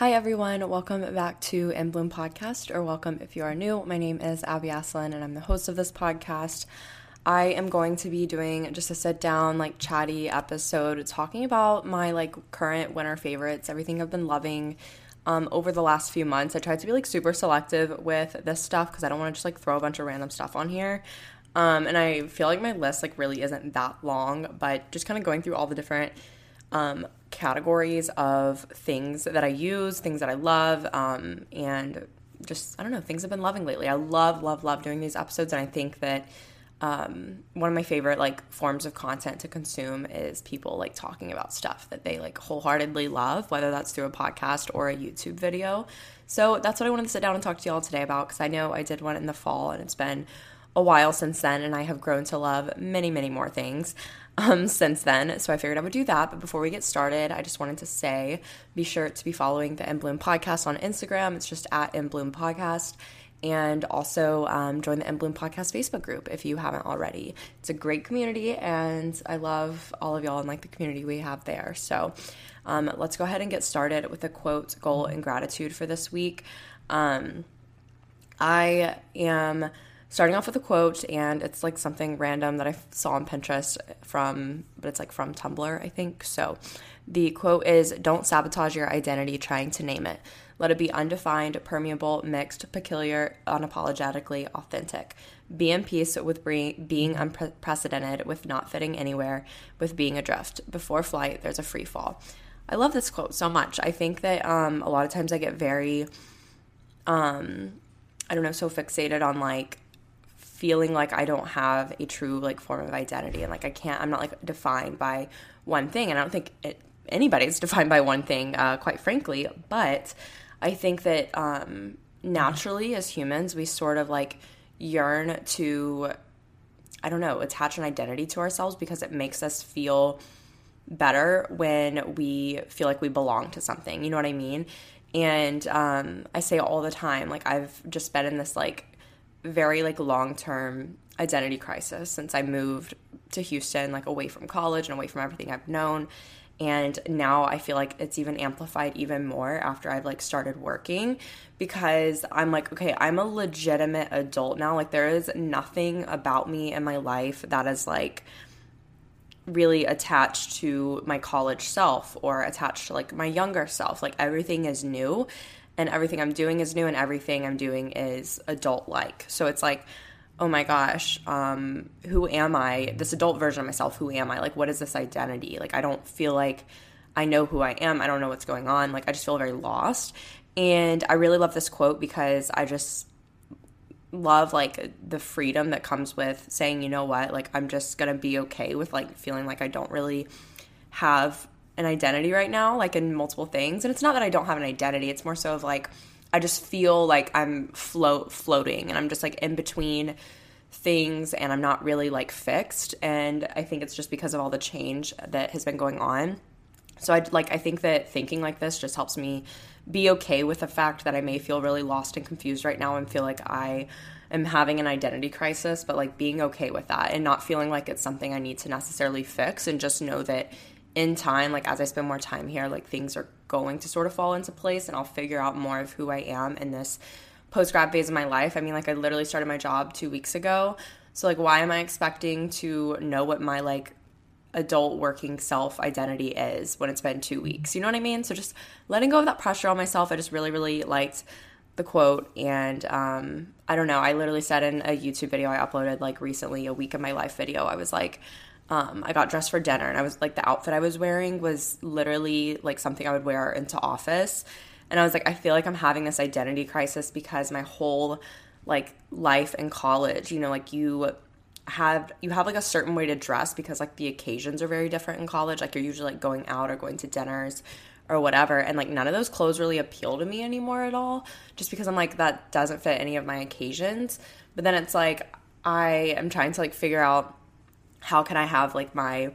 Hi everyone, welcome back to In Bloom Podcast, or welcome if you are new. My name is Abby Aslan and I'm the host of this podcast. I am going to be doing just a sit down, like chatty episode talking about my like current winter favorites, everything I've been loving um, over the last few months. I tried to be like super selective with this stuff because I don't want to just like throw a bunch of random stuff on here. Um, and I feel like my list like really isn't that long, but just kind of going through all the different um, categories of things that I use, things that I love, um, and just I don't know things I've been loving lately. I love, love, love doing these episodes, and I think that um, one of my favorite like forms of content to consume is people like talking about stuff that they like wholeheartedly love, whether that's through a podcast or a YouTube video. So that's what I wanted to sit down and talk to y'all today about because I know I did one in the fall and it's been a while since then, and I have grown to love many, many more things um, since then. So I figured I would do that. But before we get started, I just wanted to say be sure to be following the In Bloom podcast on Instagram. It's just at In Bloom Podcast. And also um, join the In Bloom Podcast Facebook group if you haven't already. It's a great community, and I love all of y'all and like the community we have there. So um, let's go ahead and get started with a quote, goal, and gratitude for this week. Um, I am starting off with a quote, and it's like something random that I saw on Pinterest from, but it's like from Tumblr, I think. So the quote is Don't sabotage your identity trying to name it. Let it be undefined, permeable, mixed, peculiar, unapologetically authentic. Be in peace with being unprecedented, with not fitting anywhere, with being adrift. Before flight, there's a free fall. I love this quote so much. I think that um, a lot of times I get very, um, I don't know, so fixated on like feeling like I don't have a true like form of identity and like I can't I'm not like defined by one thing. And I don't think it, anybody's defined by one thing uh, quite frankly. But I think that um, naturally as humans we sort of like yearn to I don't know attach an identity to ourselves because it makes us feel better when we feel like we belong to something. You know what I mean? And um, I say all the time like I've just been in this like very like long term identity crisis since I moved to Houston, like away from college and away from everything I've known. And now I feel like it's even amplified even more after I've like started working because I'm like, okay, I'm a legitimate adult now. Like, there is nothing about me in my life that is like really attached to my college self or attached to like my younger self. Like, everything is new and everything I'm doing is new and everything I'm doing is adult like. So it's like, oh my gosh, um, who am I? This adult version of myself, who am I? Like, what is this identity? Like, I don't feel like I know who I am. I don't know what's going on. Like, I just feel very lost. And I really love this quote because I just love like the freedom that comes with saying, you know what, like, I'm just gonna be okay with like feeling like I don't really have an identity right now, like in multiple things. And it's not that I don't have an identity, it's more so of like I just feel like I'm float floating and I'm just like in between things and I'm not really like fixed. And I think it's just because of all the change that has been going on. So I like I think that thinking like this just helps me be okay with the fact that I may feel really lost and confused right now and feel like I am having an identity crisis, but like being okay with that and not feeling like it's something I need to necessarily fix and just know that in time, like as I spend more time here, like things are going to sort of fall into place and I'll figure out more of who I am in this post grad phase of my life. I mean, like I literally started my job two weeks ago. So like why am I expecting to know what my like adult working self identity is when it's been two weeks? You know what I mean? So just letting go of that pressure on myself. I just really, really liked the quote and um, I don't know, I literally said in a YouTube video I uploaded like recently, a week of my life video, I was like, um, I got dressed for dinner and I was like, the outfit I was wearing was literally like something I would wear into office. And I was like, I feel like I'm having this identity crisis because my whole like life in college, you know, like you have you have like a certain way to dress because like the occasions are very different in college. Like you're usually like going out or going to dinners or whatever. And like none of those clothes really appeal to me anymore at all, just because I'm like, that doesn't fit any of my occasions. But then it's like, I am trying to like figure out how can I have like my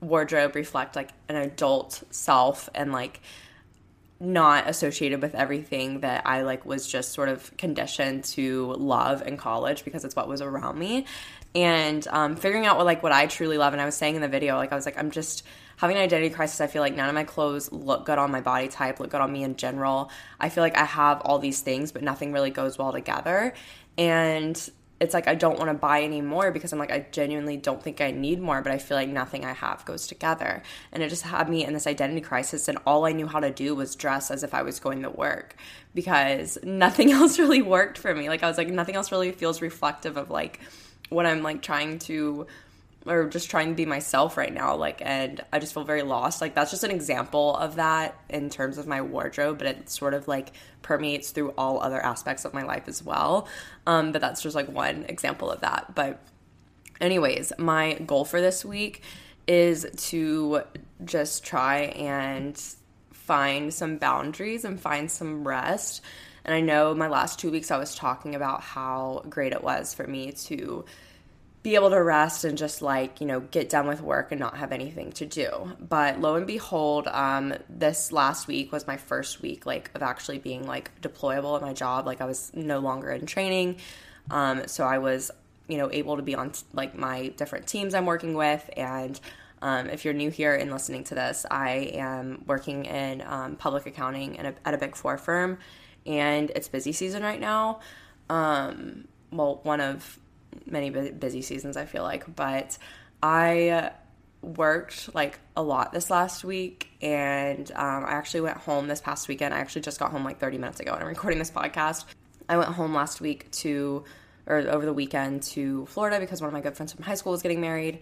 wardrobe reflect like an adult self and like not associated with everything that I like was just sort of conditioned to love in college because it's what was around me. And um, figuring out what like what I truly love and I was saying in the video like I was like I'm just having an identity crisis. I feel like none of my clothes look good on my body type look good on me in general. I feel like I have all these things but nothing really goes well together. And it's like I don't want to buy any more because I'm like I genuinely don't think I need more, but I feel like nothing I have goes together. And it just had me in this identity crisis and all I knew how to do was dress as if I was going to work because nothing else really worked for me. Like I was like nothing else really feels reflective of like what I'm like trying to or just trying to be myself right now like and i just feel very lost. Like that's just an example of that in terms of my wardrobe but it sort of like permeates through all other aspects of my life as well. Um, but that's just like one example of that. But anyways my goal for this week is to just try and find some boundaries and find some rest. And i know my last two weeks i was talking about how great it was for me to be able to rest and just like you know get done with work and not have anything to do. But lo and behold um, this last week was my first week like of actually being like deployable at my job. Like i was no longer in training. Um, so i was you know able to be on like my different teams i'm working with. And um, if you're new here and listening to this i am working in um, public accounting a, at a big four firm. And it's busy season right now. Um, well one of many busy seasons, I feel like. But I worked like a lot this last week and um, I actually went home this past weekend. I actually just got home like 30 minutes ago and I'm recording this podcast. I went home last week to, or over the weekend to Florida because one of my good friends from high school was getting married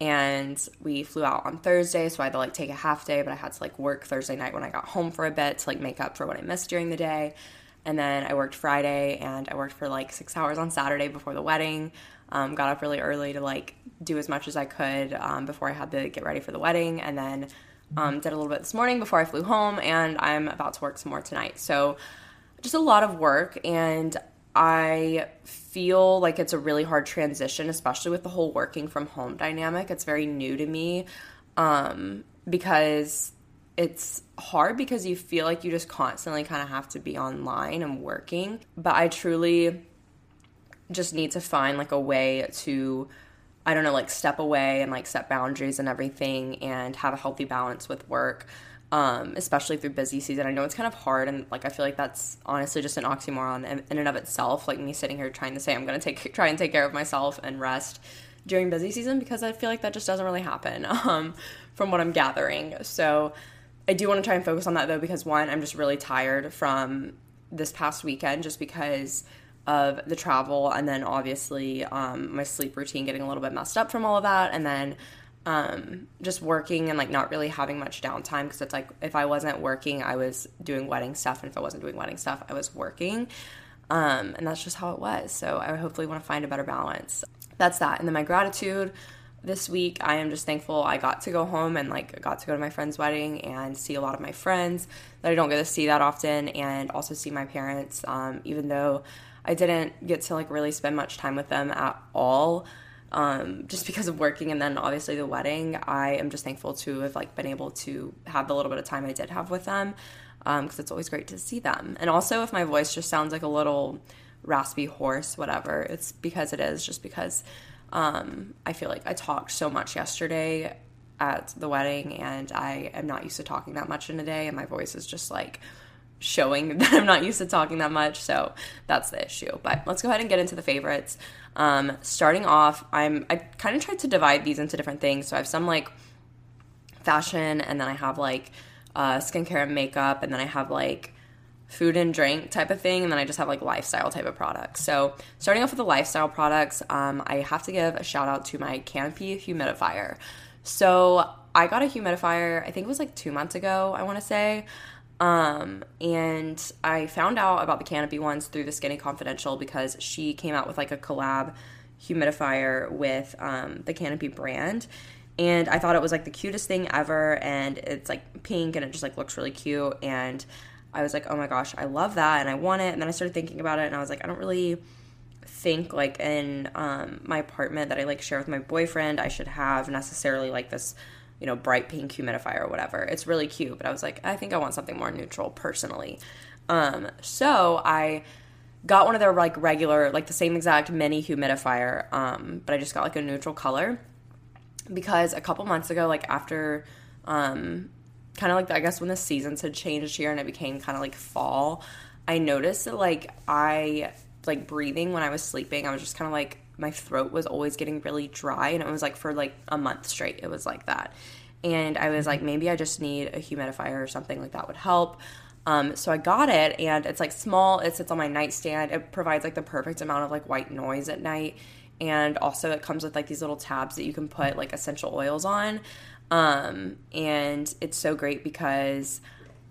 and we flew out on Thursday, so I had to like take a half day, but I had to like work Thursday night when I got home for a bit to like make up for what I missed during the day. And then I worked Friday and I worked for like six hours on Saturday before the wedding. Um, got up really early to like do as much as I could um, before I had to get ready for the wedding. And then um, did a little bit this morning before I flew home. And I'm about to work some more tonight. So just a lot of work. And I feel like it's a really hard transition, especially with the whole working from home dynamic. It's very new to me um, because it's hard because you feel like you just constantly kind of have to be online and working. But I truly just need to find like a way to I don't know, like step away and like set boundaries and everything and have a healthy balance with work. Um, especially through busy season. I know it's kind of hard, and like I feel like that's honestly just an oxymoron in, and of itself. Like me sitting here trying to say I'm gonna take try and take care of myself and rest during busy season because I feel like that just doesn't really happen um, from what I'm gathering. So I do want to try and focus on that though because one, I'm just really tired from this past weekend just because of the travel and then obviously um, my sleep routine getting a little bit messed up from all of that and then um, just working and like not really having much downtime because it's like if I wasn't working, I was doing wedding stuff, and if I wasn't doing wedding stuff, I was working. Um, and that's just how it was. So I hopefully want to find a better balance. That's that. And then my gratitude this week i am just thankful i got to go home and like got to go to my friend's wedding and see a lot of my friends that i don't get to see that often and also see my parents um, even though i didn't get to like really spend much time with them at all. Um, just because of working and then obviously the wedding i am just thankful to have like been able to have the little bit of time i did have with them because um, it's always great to see them. And also if my voice just sounds like a little raspy hoarse whatever it's because it is just because um, I feel like I talked so much yesterday at the wedding, and I am not used to talking that much in a day, and my voice is just like showing that I'm not used to talking that much. So that's the issue. But let's go ahead and get into the favorites. Um, starting off, I'm I kind of tried to divide these into different things. So I have some like fashion, and then I have like uh, skincare and makeup, and then I have like food and drink type of thing, and then I just have like lifestyle type of products. So, starting off with the lifestyle products, um, I have to give a shout out to my Canopy humidifier. So, I got a humidifier, I think it was like two months ago, I want to say. Um, and I found out about the Canopy ones through the Skinny Confidential because she came out with like a collab humidifier with um, the Canopy brand And I thought it was like the cutest thing ever. And it's like pink and it just like looks really cute. And I was like, oh my gosh, I love that and I want it. And then I started thinking about it and I was like, I don't really think like in um, my apartment that I like share with my boyfriend, I should have necessarily like this, you know, bright pink humidifier or whatever. It's really cute, but I was like, I think I want something more neutral personally. Um, so I got one of their like regular, like the same exact mini humidifier, um, but I just got like a neutral color because a couple months ago, like after um, kind of like I guess when the seasons had changed here and it became kind of like fall, I noticed that like I like breathing when I was sleeping, I was just kind of like my throat was always getting really dry and it was like for like a month straight it was like that. And I was like maybe I just need a humidifier or something like that would help. Um, so I got it and it's like small, it sits on my nightstand. It provides like the perfect amount of like white noise at night. And also it comes with like these little tabs that you can put like essential oils on. Um, and it's so great because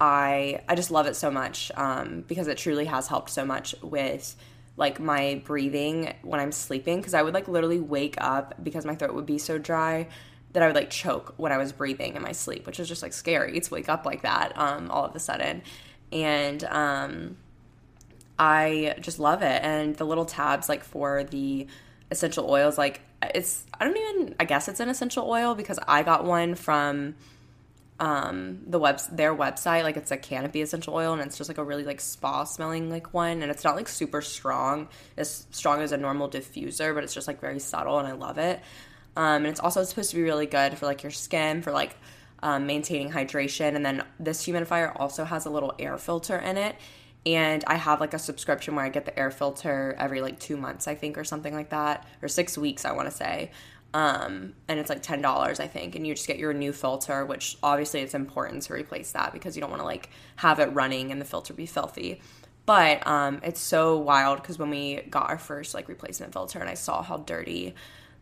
I I just love it so much um, because it truly has helped so much with like my breathing when I'm sleeping because I would like literally wake up because my throat would be so dry that I would like choke when I was breathing in my sleep, which is just like scary to wake up like that um, all of a sudden. And um, I just love it. And the little tabs like for the essential oils, like it's I don't even I guess it's an essential oil because I got one from um the web their website. Like it's a canopy essential oil and it's just like a really like spa smelling like one. And it's not like super strong. As strong as a normal diffuser but it's just like very subtle and I love it. Um and it's also supposed to be really good for like your skin for like um, maintaining hydration. And then this humidifier also has a little air filter in it and I have like a subscription where I get the air filter every like two months, I think, or something like that, or six weeks, I want to say. Um, and it's like ten dollars, I think, and you just get your new filter, which obviously it's important to replace that because you don't want to like have it running and the filter be filthy. But um, it's so wild because when we got our first like replacement filter and I saw how dirty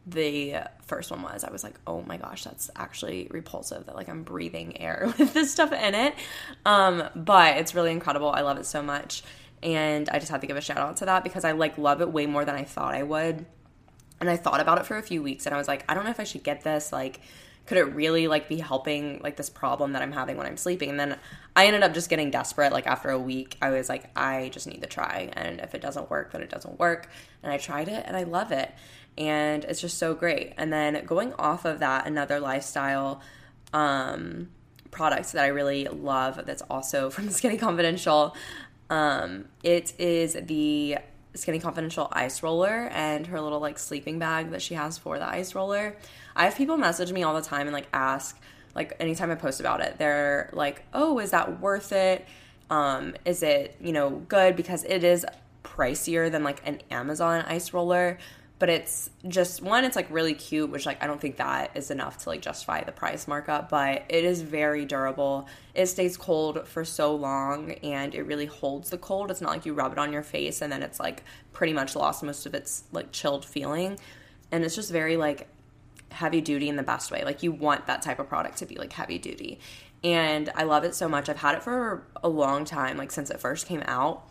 the first one was, I was like, oh my gosh, that's actually repulsive that like I'm breathing air with this stuff in it. Um, but it's really incredible. I love it so much. And I just had to give a shout out to that because I like love it way more than I thought I would. And I thought about it for a few weeks and I was like, I don't know if I should get this. Like, could it really like be helping like this problem that I'm having when I'm sleeping? And then I ended up just getting desperate. Like after a week, I was like, I just need to try. And if it doesn't work, then it doesn't work. And I tried it and I love it and it's just so great. And then going off of that, another lifestyle um, product that I really love that's also from Skinny Confidential. Um, it is the Skinny Confidential ice roller and her little like sleeping bag that she has for the ice roller. I have people message me all the time and like ask, like anytime I post about it, they're like, "Oh, is that worth it? Um, is it you know good because it is pricier than like an Amazon ice roller, but it's just one it's like really cute which like i don't think that is enough to like justify the price markup but it is very durable. It stays cold for so long and it really holds the cold. It's not like you rub it on your face and then it's like pretty much lost most of its like chilled feeling. And it's just very like heavy duty in the best way. Like you want that type of product to be like heavy duty. And i love it so much. I've had it for a long time like since it first came out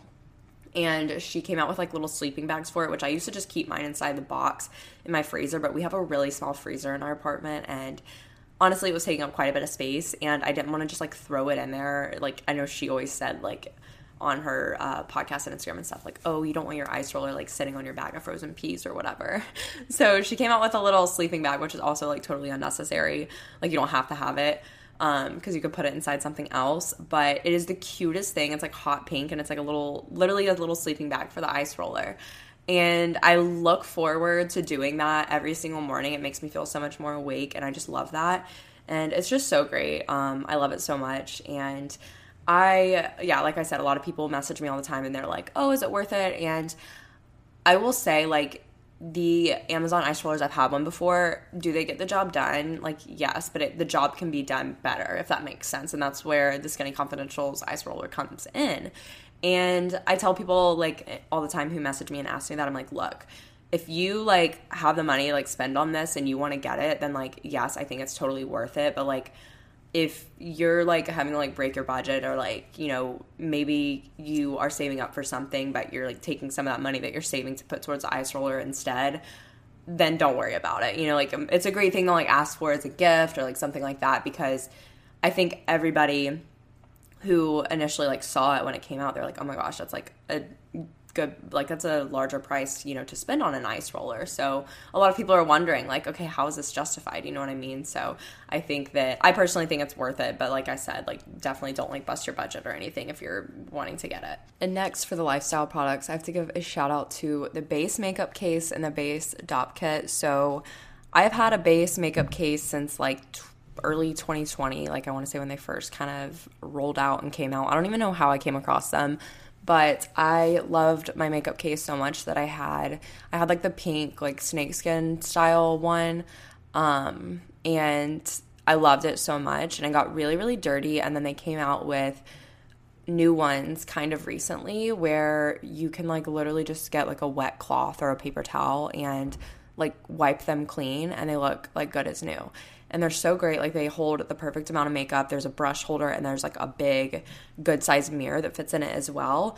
and she came out with like little sleeping bags for it which i used to just keep mine inside the box in my freezer but we have a really small freezer in our apartment and honestly it was taking up quite a bit of space and i didn't want to just like throw it in there. Like i know she always said like on her uh, podcast and instagram and stuff like oh you don't want your ice roller like sitting on your bag of frozen peas or whatever. So she came out with a little sleeping bag which is also like totally unnecessary. Like you don't have to have it um because you could put it inside something else but it is the cutest thing. It's like hot pink and it's like a little literally a little sleeping bag for the ice roller and i look forward to doing that every single morning. It makes me feel so much more awake and i just love that. And it's just so great. Um i love it so much. And i yeah like i said a lot of people message me all the time and they're like oh is it worth it? And i will say like the Amazon ice rollers, I've had one before. Do they get the job done? Like, yes, but it, the job can be done better, if that makes sense. And that's where the Skinny Confidential's ice roller comes in. And I tell people, like, all the time who message me and ask me that, I'm like, look, if you, like, have the money, like, spend on this and you want to get it, then, like, yes, I think it's totally worth it. But, like, if you're like having to like break your budget or like you know maybe you are saving up for something but you're like taking some of that money that you're saving to put towards the ice roller instead then don't worry about it. You know, like um, it's a great thing to like ask for as a gift or like something like that because I think everybody who initially like saw it when it came out, they're like, oh my gosh, that's like a good like that's a larger price you know to spend on an ice roller. So a lot of people are wondering like okay how is this justified? You know what i mean? So i think that i personally think it's worth it but like i said like definitely don't like bust your budget or anything if you're wanting to get it. And next for the lifestyle products i have to give a shout out to the Béis makeup case and the Béis dopp kit. So i've had a Béis makeup case since like early 2020 like i want to say when they first kind of rolled out and came out. I don't even know how i came across them but I loved my makeup case so much that I had I had like the pink like snakeskin style one um and I loved it so much and I got really really dirty and then they came out with new ones kind of recently where you can like literally just get like a wet cloth or a paper towel and like wipe them clean and they look like good as new and they're so great. Like they hold the perfect amount of makeup. There's a brush holder and there's like a big, good sized mirror that fits in it as well.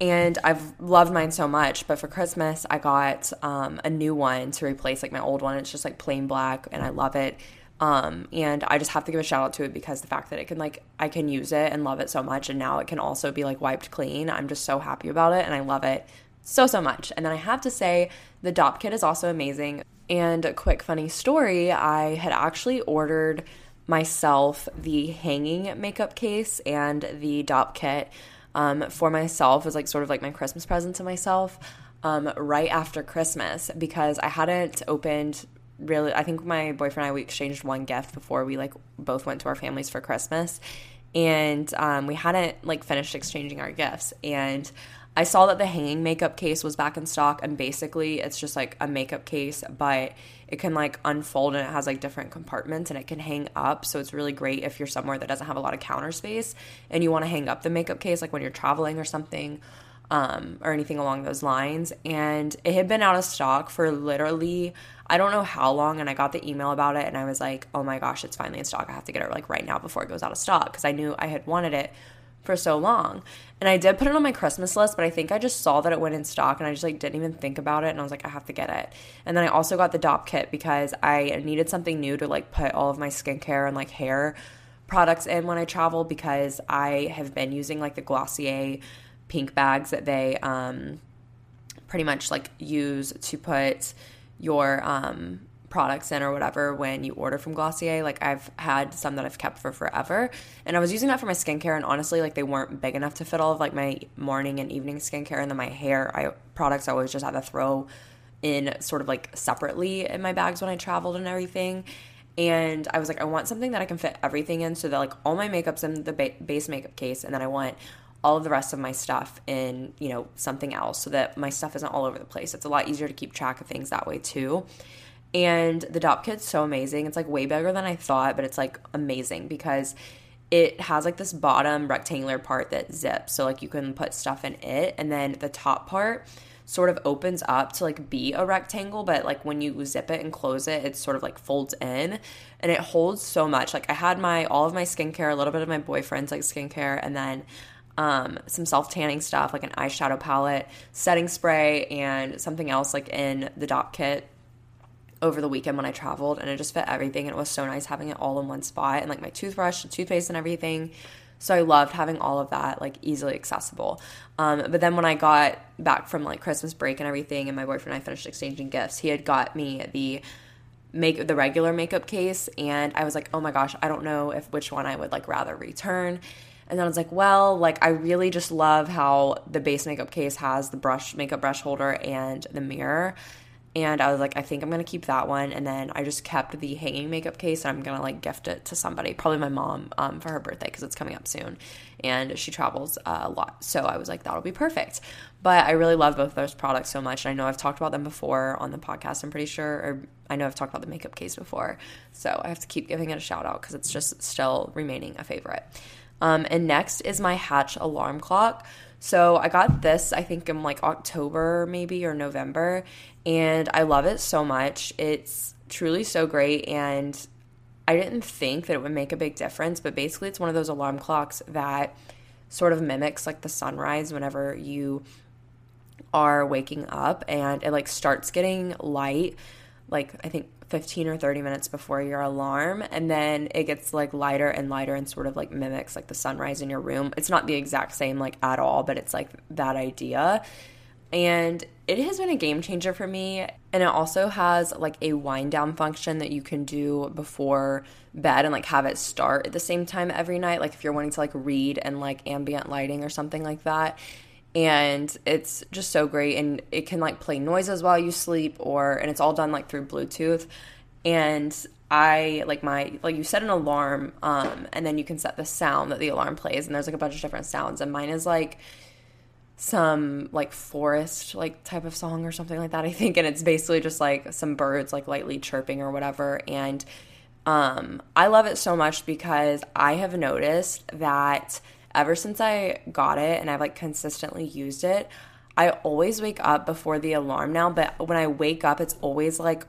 And I've loved mine so much. But for Christmas, I got um, a new one to replace like my old one. It's just like plain black and I love it. Um, and I just have to give a shout out to it because the fact that it can like I can use it and love it so much, and now it can also be like wiped clean. I'm just so happy about it, and I love it so so much. And then I have to say the Dopp kit is also amazing. And a quick funny story I had actually ordered myself the hanging makeup case and the Dopp kit um, for myself as like sort of like my Christmas present to myself um, right after Christmas because I hadn't opened really. I think my boyfriend and I we exchanged one gift before we like both went to our families for Christmas, and um, we hadn't like finished exchanging our gifts and. I saw that the hanging makeup case was back in stock, and basically it's just like a makeup case, but it can like unfold and it has like different compartments and it can hang up. So it's really great if you're somewhere that doesn't have a lot of counter space and you want to hang up the makeup case, like when you're traveling or something. Um, or anything along those lines. And it had been out of stock for literally, I don't know how long. And I got the email about it and I was like, oh my gosh, it's finally in stock. I have to get it like right now before it goes out of stock because I knew I had wanted it for so long. And I did put it on my Christmas list, but I think I just saw that it went in stock and I just like didn't even think about it and I was like I have to get it. And then I also got the Dopp kit because I needed something new to like put all of my skincare and like hair products in when I travel because I have been using like the Glossier pink bags that they um pretty much like use to put your um products in or whatever when you order from Glossier. Like I've had some that I've kept for forever. And I was using that for my skincare and honestly like they weren't big enough to fit all of like my morning and evening skincare and then my hair I products I always just had to throw in sort of like separately in my bags when I traveled and everything. And I was like I want something that I can fit everything in so that like all my makeup's in the ba- Béis makeup case and then I want all of the rest of my stuff in, you know, something else so that my stuff isn't all over the place. It's a lot easier to keep track of things that way too. And the Dopp kit's so amazing. It's like way bigger than I thought, but it's like amazing because it has like this bottom rectangular part that zips. So like you can put stuff in it. And then the top part sort of opens up to like be a rectangle, but like when you zip it and close it, it sort of like folds in and it holds so much. Like I had my all of my skincare, a little bit of my boyfriend's like skincare, and then um, some self tanning stuff like an eyeshadow palette, setting spray, and something else like in the Dopp kit over the weekend when I traveled and it just fit everything and it was so nice having it all in one spot and like my toothbrush and toothpaste and everything. So I loved having all of that like easily accessible. Um, but then when I got back from like Christmas break and everything and my boyfriend and I finished exchanging gifts, he had got me the make the regular makeup case and I was like, "Oh my gosh, I don't know if which one I would like rather return." And then I was like, well, like I really just love how the Béis makeup case has the brush makeup brush holder and the mirror and I was like, I think I'm gonna keep that one. And then I just kept the hanging makeup case, and I'm gonna like gift it to somebody, probably my mom, um, for her birthday because it's coming up soon, and she travels uh, a lot. So I was like, that'll be perfect. But I really love both those products so much, and I know I've talked about them before on the podcast. I'm pretty sure, or I know I've talked about the makeup case before, so I have to keep giving it a shout out because it's just still remaining a favorite. Um, and next is my Hatch alarm clock. So I got this, I think in like October maybe or November, and I love it so much. It's truly so great and I didn't think that it would make a big difference, but basically it's one of those alarm clocks that sort of mimics like the sunrise whenever you are waking up and it like starts getting light like I think 15 or 30 minutes before your alarm and then it gets like lighter and lighter and sort of like mimics like the sunrise in your room. It's not the exact same like at all, but it's like that idea. And it has been a game changer for me. And it also has like a wind down function that you can do before bed and like have it start at the same time every night. Like if you're wanting to like read and like ambient lighting or something like that. And it's just so great. And it can like play noises while you sleep or, and it's all done like through Bluetooth. And I like my like you set an alarm um and then you can set the sound that the alarm plays and there's like a bunch of different sounds and mine is like some like forest like type of song or something like that I think and it's basically just like some birds like lightly chirping or whatever and um I love it so much because I have noticed that ever since I got it and I've like consistently used it I always wake up before the alarm now but when I wake up it's always like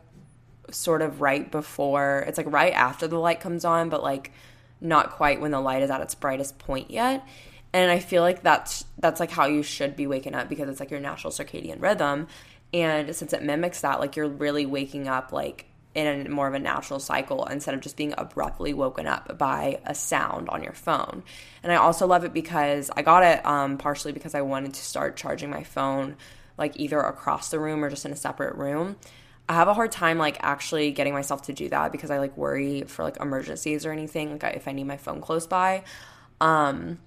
sort of right before it's like right after the light comes on but like not quite when the light is at its brightest point yet and I feel like that's that's like how you should be waking up because it's like your natural circadian rhythm. And since it mimics that, like you're really waking up like in a more of a natural cycle instead of just being abruptly woken up by a sound on your phone. And I also love it because I got it um, partially because I wanted to start charging my phone like either across the room or just in a separate room. I have a hard time like actually getting myself to do that because I like worry for like emergencies or anything like if I need my phone close by. Um,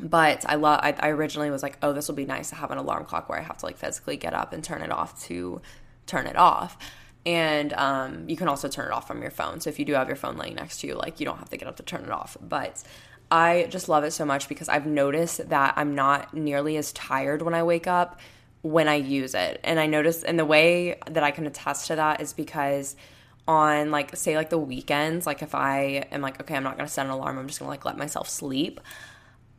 but I love. I, I originally was like, oh, this will be nice to have an alarm clock where I have to like physically get up and turn it off to turn it off. And um, you can also turn it off from your phone. So if you do have your phone laying next to you, like you don't have to get up to turn it off. But I just love it so much because I've noticed that I'm not nearly as tired when I wake up when I use it. And I notice, and the way that I can attest to that is because on like say like the weekends, like if I am like, okay, I'm not gonna set an alarm, I'm just gonna like let myself sleep.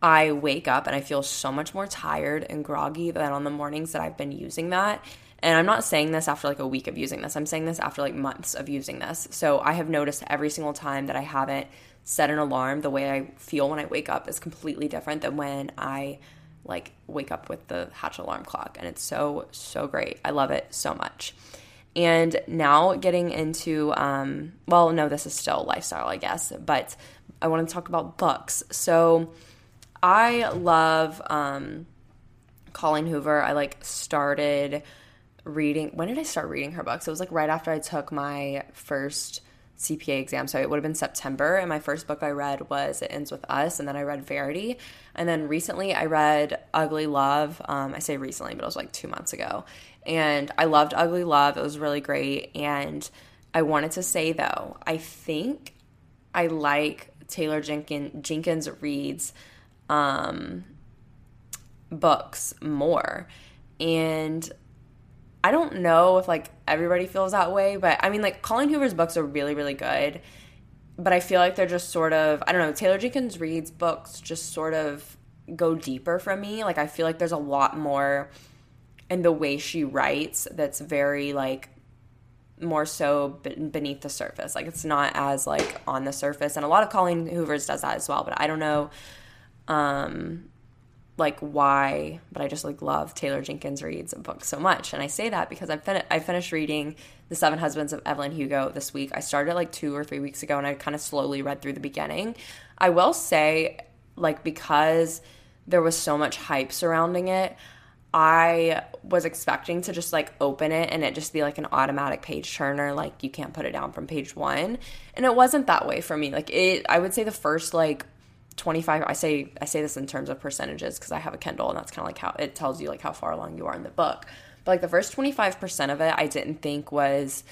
I wake up and I feel so much more tired and groggy than on the mornings that I've been using that. And I'm not saying this after like a week of using this. I'm saying this after like months of using this. So I have noticed every single time that I haven't set an alarm, the way I feel when I wake up is completely different than when I like wake up with the hatch alarm clock. And it's so, so great. I love it so much. And now getting into, um, well, no, this is still lifestyle, I guess, but I want to talk about books. So, I love um, Colleen Hoover. I like started reading. When did I start reading her books? It was like right after I took my first CPA exam. So it would have been September. And my first book I read was It Ends With Us. And then I read Verity. And then recently I read Ugly Love. Um, I say recently, but it was like two months ago. And I loved Ugly Love. It was really great. And I wanted to say though, I think I like Taylor Jenkins, Jenkins Reid's um, books more. And I don't know if like everybody feels that way, but I mean, like Colleen Hoover's books are really, really good. But I feel like they're just sort of, I don't know, Taylor Jenkins Reid's books just sort of go deeper for me. Like, I feel like there's a lot more in the way she writes that's very like more so beneath the surface. Like, it's not as like on the surface. And a lot of Colleen Hoover's does that as well, but I don't know um, like why, but I just like love Taylor Jenkins Reid's book so much. And I say that because I fin- I finished reading The Seven Husbands of Evelyn Hugo this week. I started like 2 or 3 weeks ago and I kind of slowly read through the beginning. I will say like because there was so much hype surrounding it, I was expecting to just like open it and it just be like an automatic page turner like you can't put it down from page 1 and it wasn't that way for me like it I would say the first like 25 i say i say this in terms of percentages because i have a kindle and that's kind of like how it tells you like how far along you are in the book. But like the first 25% of it i didn't think was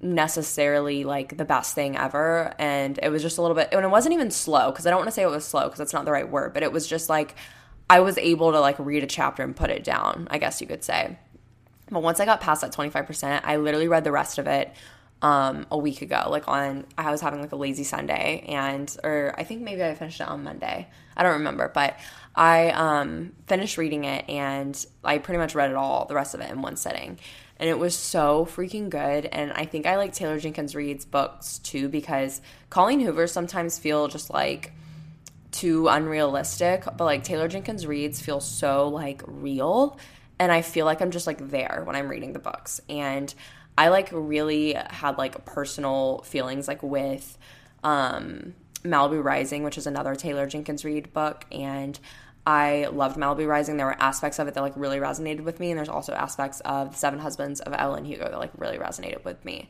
necessarily like the best thing ever. And it was just a little bit and it wasn't even slow because i don't want to say it was slow because that's not the right word but it was just like i was able to like read a chapter and put it down i guess you could say. But once i got past that 25% i literally read the rest of it um, a week ago. Like on, I was having like a lazy Sunday, and or I think maybe I finished it on Monday. I don't remember, but I um, finished reading it, and I pretty much read it all, the rest of it in one sitting. And it was so freaking good. And I think I like Taylor Jenkins Reid's books too because Colleen Hoover sometimes feel just like too unrealistic, but like Taylor Jenkins Reid's feel so like real. And I feel like I'm just like there when I'm reading the books. And I like really had like personal feelings like with um, Malibu Rising, which is another Taylor Jenkins Reid book, and I loved Malibu Rising. There were aspects of it that like really resonated with me, and there's also aspects of The Seven Husbands of Evelyn Hugo that like really resonated with me.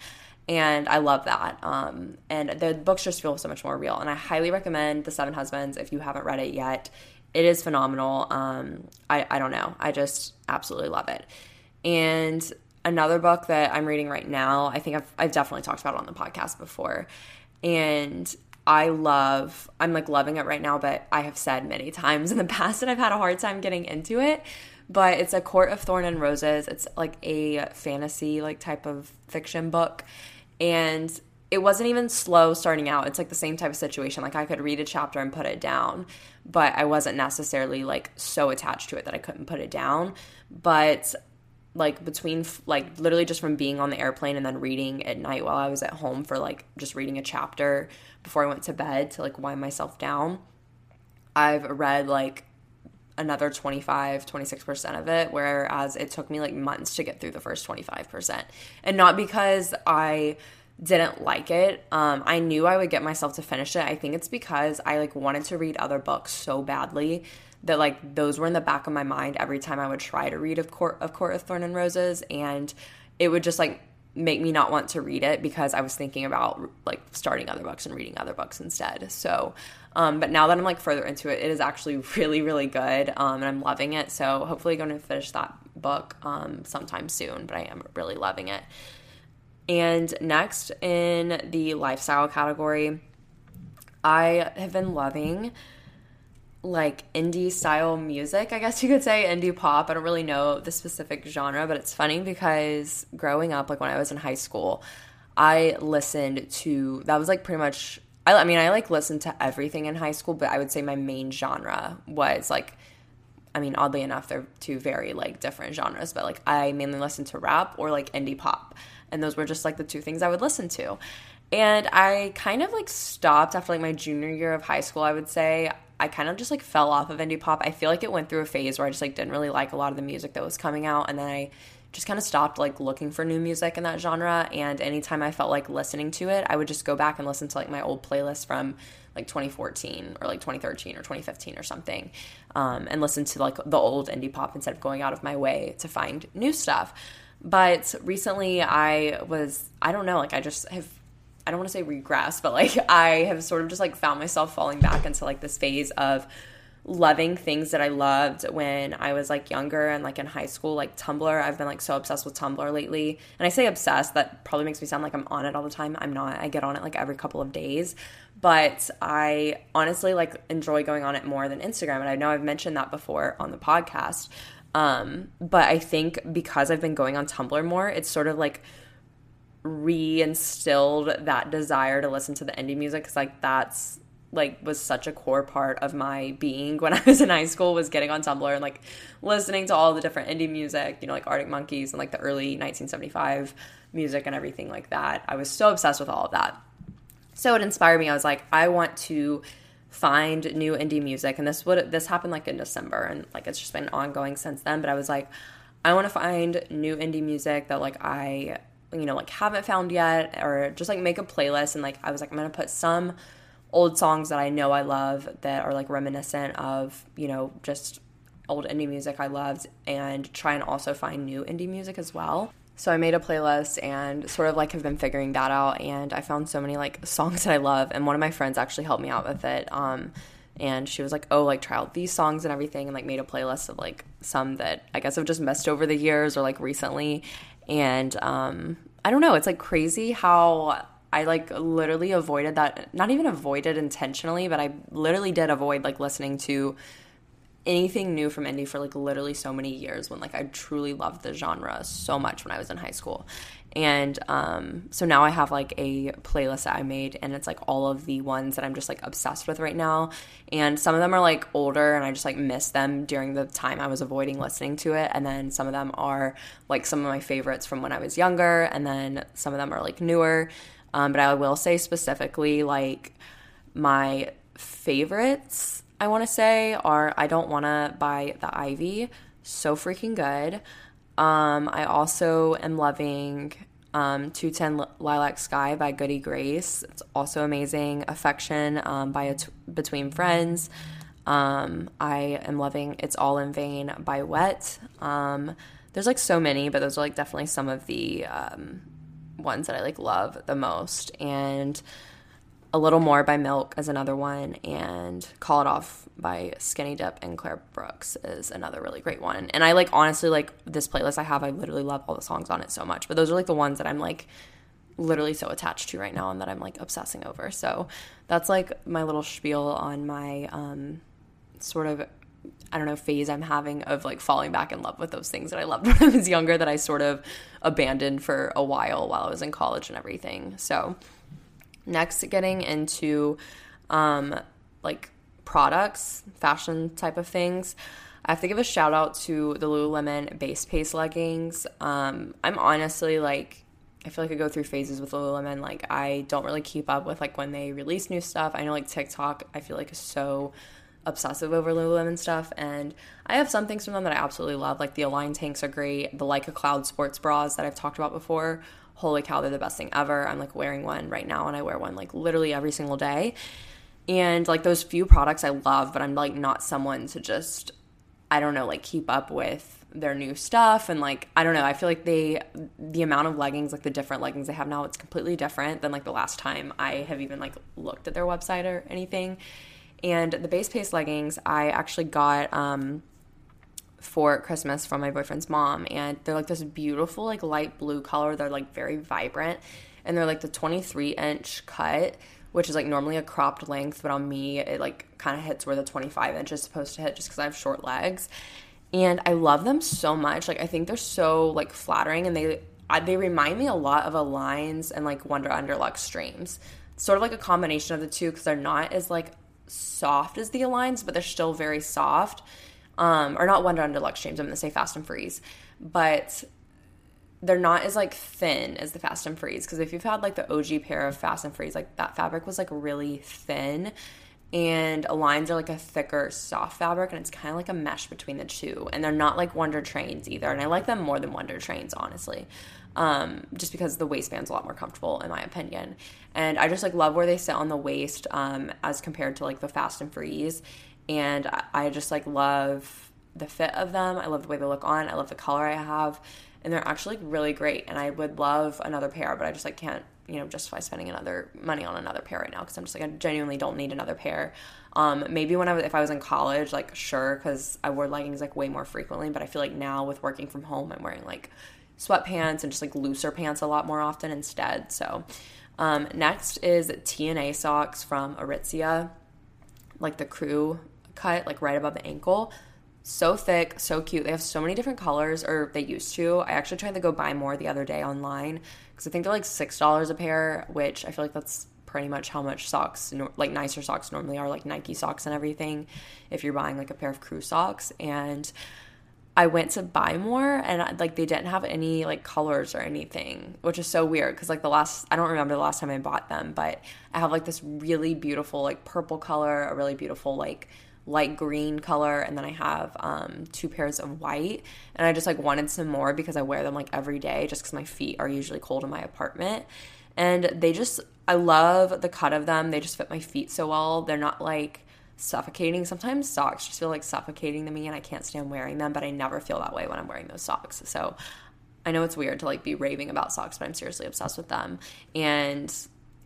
And I love that. Um, and the books just feel so much more real. And I highly recommend The Seven Husbands if you haven't read it yet. It is phenomenal. Um, I, I don't know. I just absolutely love it. And another book that I'm reading right now, I think I've, I've definitely talked about it on the podcast before. And I love, I'm like loving it right now, but I have said many times in the past that I've had a hard time getting into it. But it's a Court of Thorn and Roses. It's like a fantasy like type of fiction book. And it wasn't even slow starting out. It's like the same type of situation. Like I could read a chapter and put it down, but I wasn't necessarily like so attached to it that I couldn't put it down. But like between like literally just from being on the airplane and then reading at night while I was at home for like just reading a chapter before I went to bed to like wind myself down. I've read like another 25 26% of it whereas it took me like months to get through the first 25% and not because i didn't like it um, i knew i would get myself to finish it i think it's because i like wanted to read other books so badly that like those were in the back of my mind every time I would try to read of Court of Court of Thorn and Roses, and it would just like make me not want to read it because I was thinking about like starting other books and reading other books instead. So, um, but now that I'm like further into it, it is actually really, really good, um, and I'm loving it. So hopefully, going to finish that book um, sometime soon. But I am really loving it. And next in the lifestyle category, I have been loving like indie style music, I guess you could say, indie pop. I don't really know the specific genre, but it's funny because growing up, like when I was in high school, I listened to that was like pretty much I, I mean, I like listened to everything in high school, but I would say my main genre was like I mean, oddly enough, they're two very like different genres, but like I mainly listened to rap or like indie pop. And those were just like the two things I would listen to. And I kind of like stopped after like my junior year of high school, I would say. I kind of just like fell off of indie pop. I feel like it went through a phase where I just like didn't really like a lot of the music that was coming out and then I just kind of stopped like looking for new music in that genre and anytime I felt like listening to it, I would just go back and listen to like my old playlist from like 2014 or like 2013 or 2015 or something um, and listen to like the old indie pop instead of going out of my way to find new stuff. But recently I was I don't know, like I just have I don't want to say regress, but like I have sort of just like found myself falling back into like this phase of loving things that I loved when I was like younger and like in high school, like Tumblr. I've been like so obsessed with Tumblr lately. And I say obsessed, that probably makes me sound like I'm on it all the time. I'm not. I get on it like every couple of days. But I honestly like enjoy going on it more than Instagram. And I know I've mentioned that before on the podcast. Um, but I think because I've been going on Tumblr more, it's sort of like reinstilled that desire to listen to the indie music because like that's like was such a core part of my being when I was in high school was getting on Tumblr and like listening to all the different indie music, you know, like Arctic Monkeys and like the early 1975 music and everything like that. I was so obsessed with all of that. So it inspired me. I was like, I want to find new indie music and this would this happened like in December and like it's just been ongoing since then, but I was like I want to find new indie music that like I you know, like haven't found yet, or just like make a playlist. And like, I was like, I'm gonna put some old songs that I know I love that are like reminiscent of, you know, just old indie music I loved, and try and also find new indie music as well. So I made a playlist and sort of like have been figuring that out. And I found so many like songs that I love. And one of my friends actually helped me out with it. Um, and she was like, "Oh, like try out these songs and everything," and like made a playlist of like some that I guess I've just missed over the years or like recently. And um, I don't know, it's like crazy how I like literally avoided that, not even avoided intentionally, but I literally did avoid like listening to anything new from indie for like literally so many years when like I truly loved the genre so much when I was in high school. And um, so now I have like a playlist that I made, and it's like all of the ones that I'm just like obsessed with right now. And some of them are like older, and I just like miss them during the time I was avoiding listening to it. And then some of them are like some of my favorites from when I was younger, and then some of them are like newer. Um, but I will say specifically, like my favorites, I want to say, are I Don't Wanna by The Ivy. So freaking good. Um, I also am loving um, 210 Lilac Sky by Goody Grace. It's also amazing. Affection um, by Between Friends. Um, I am loving It's All in Vain by Wet. Um, there's like so many, but those are like definitely some of the um, ones that I like love the most. And a Little More by Milk is another one, and Call It Off by Skinny Dip and Claire Brooks is another really great one. And I like honestly like this playlist I have, I literally love all the songs on it so much. But those are like the ones that I'm like literally so attached to right now and that I'm like obsessing over. So that's like my little spiel on my um sort of I don't know phase I'm having of like falling back in love with those things that I loved when I was younger that I sort of abandoned for a while while I was in college and everything. So Next, getting into um, like products, fashion type of things. I have to give a shout out to the Lululemon base pace leggings. Um, I'm honestly like, I feel like I go through phases with Lululemon. Like, I don't really keep up with like when they release new stuff. I know like TikTok, I feel like is so obsessive over Lululemon stuff, and I have some things from them that I absolutely love. Like the Align tanks are great. The Like a Cloud sports bras that I've talked about before holy cow, they're the best thing ever. I'm like wearing one right now and I wear one like literally every single day. And like those few products I love, but I'm like not someone to just, I don't know, like keep up with their new stuff and like I don't know I feel like they the amount of leggings like the different leggings they have now it's completely different than like the last time I have even like looked at their website or anything and the base pace leggings I actually got um for Christmas from my boyfriend's mom, and they're like this beautiful, like light blue color. They're like very vibrant, and they're like the 23 inch cut, which is like normally a cropped length, but on me, it like kind of hits where the 25 inch is supposed to hit just because I have short legs. And I love them so much. Like, I think they're so like flattering, and they I, they remind me a lot of Aligns and like Wunder Under Luxtremes. Sort of like a combination of the two because they're not as like soft as the Aligns, but they're still very soft um, or not Wunder Under Luxtremes. I'm gonna say Fast and Freeze, but they're not as like thin as the Fast and Freeze because if you've had like the OG pair of Fast and Freeze, like that fabric was like really thin, and Aligns are like a thicker, soft fabric, and it's kind of like a mesh between the two. And they're not like Wunder Trains either, and I like them more than Wunder Trains, honestly. Um, just because the waistband's a lot more comfortable in my opinion. And I just like love where they sit on the waist um, as compared to like the Fast and Freeze and I just like love the fit of them. I love the way they look on. I love the color I have, and they're actually really great. And I would love another pair, but I just like can't you know justify spending another money on another pair right now because I'm just like I genuinely don't need another pair. Um, maybe when I was if I was in college, like sure, because I wore leggings like way more frequently. But I feel like now with working from home, I'm wearing like sweatpants and just like looser pants a lot more often instead. So um, next is TNA socks from Aritzia, like the crew cut like right above the ankle. So thick, so cute. They have so many different colors, or they used to. I actually tried to go buy more the other day online because I think they're like six dollars a pair, which I feel like that's pretty much how much socks, like nicer socks, normally are like Nike socks and everything. If you're buying like a pair of crew socks, and I went to buy more and uh, like they didn't have any like colors or anything, which is so weird because like the last I don't remember the last time I bought them, but I have like this really beautiful like purple color, a really beautiful like light green color and then I have um, two pairs of white. And I just like wanted some more because I wear them like every day just because my feet are usually cold in my apartment. And they just I love the cut of them. They just fit my feet so well. They're not like suffocating. Sometimes socks just feel like suffocating to me and I can't stand wearing them but I never feel that way when I'm wearing those socks. So I know it's weird to like be raving about socks but I'm seriously obsessed with them. And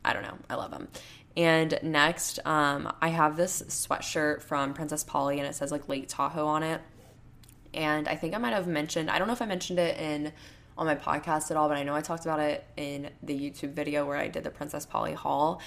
I don't know. I love them and next, um, I have this sweatshirt from Princess Polly, and it says like Lake Tahoe on it. And I think I might have mentioned, I don't know if I mentioned it in on my podcast at all, but I know I talked about it in the YouTube video where I did the Princess Polly haul.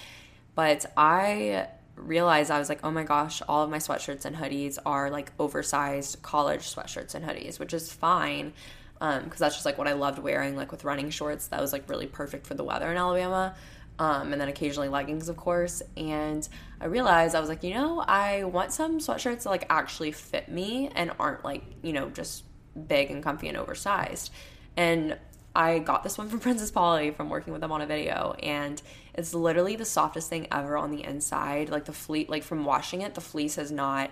But I realized I was like, oh my gosh, all of my sweatshirts and hoodies are like oversized college sweatshirts and hoodies, which is fine because um, that's just like what I loved wearing, like with running shorts. That was like really perfect for the weather in Alabama um, and then occasionally leggings, of course. And I realized I was like, you know, I want some sweatshirts that like actually fit me and aren't like, you know, just big and comfy and oversized. And I got this one from Princess Polly from working with them on a video, and it's literally the softest thing ever on the inside. Like the fleece, like from washing it, the fleece has not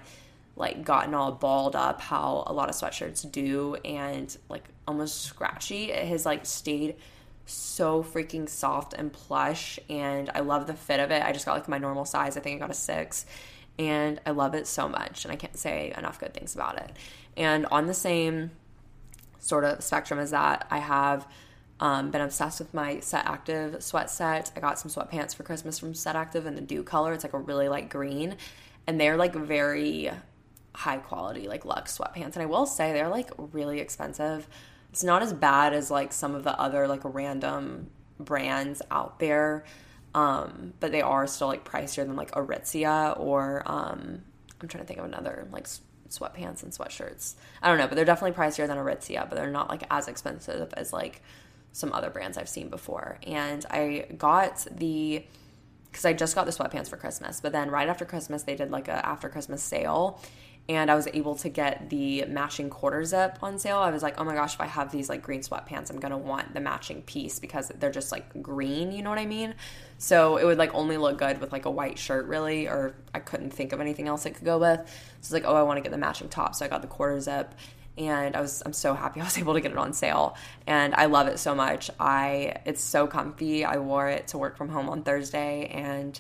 like gotten all balled up how a lot of sweatshirts do and like almost scratchy. It has like stayed so freaking soft and plush and I love the fit of it. I just got like my normal size. I think I got a 6 and I love it so much and I can't say enough good things about it. And on the same sort of spectrum as that, I have um, been obsessed with my Set Active sweat set. I got some sweatpants for Christmas from Set Active in the dew color. It's like a really light green, and they're like very high quality, like luxe sweatpants. And I will say they're like really expensive. It's not as bad as like some of the other like random brands out there, um, but they are still like pricier than like Aritzia or um, I'm trying to think of another like sweatpants and sweatshirts. I don't know, but they're definitely pricier than Aritzia, but they're not like as expensive as like some other brands I've seen before. And I got the because I just got the sweatpants for Christmas, but then right after Christmas they did like a after Christmas sale and I was able to get the matching quarter zip on sale. I was like, oh my gosh, if I have these like green sweatpants, I'm gonna want the matching piece because they're just like green, you know what I mean? So it would like only look good with like a white shirt, really, or I couldn't think of anything else it could go with. So it's like, oh, I wanna get the matching top. So I got the quarter zip and I was I'm so happy I was able to get it on sale and I love it so much. I it's so comfy. I wore it to work from home on Thursday and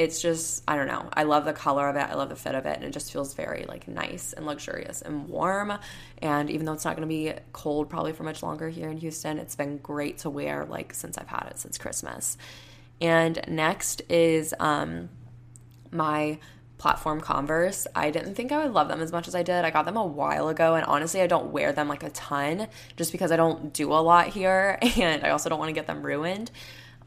it's just I don't know. I love the color of it. I love the fit of it and it just feels very like nice and luxurious and warm. And even though it's not going to be cold probably for much longer here in Houston, it's been great to wear like since I've had it since Christmas. And next is um my platform Converse. I didn't think I would love them as much as I did. I got them a while ago, and honestly, I don't wear them like a ton just because I don't do a lot here, and I also don't want to get them ruined.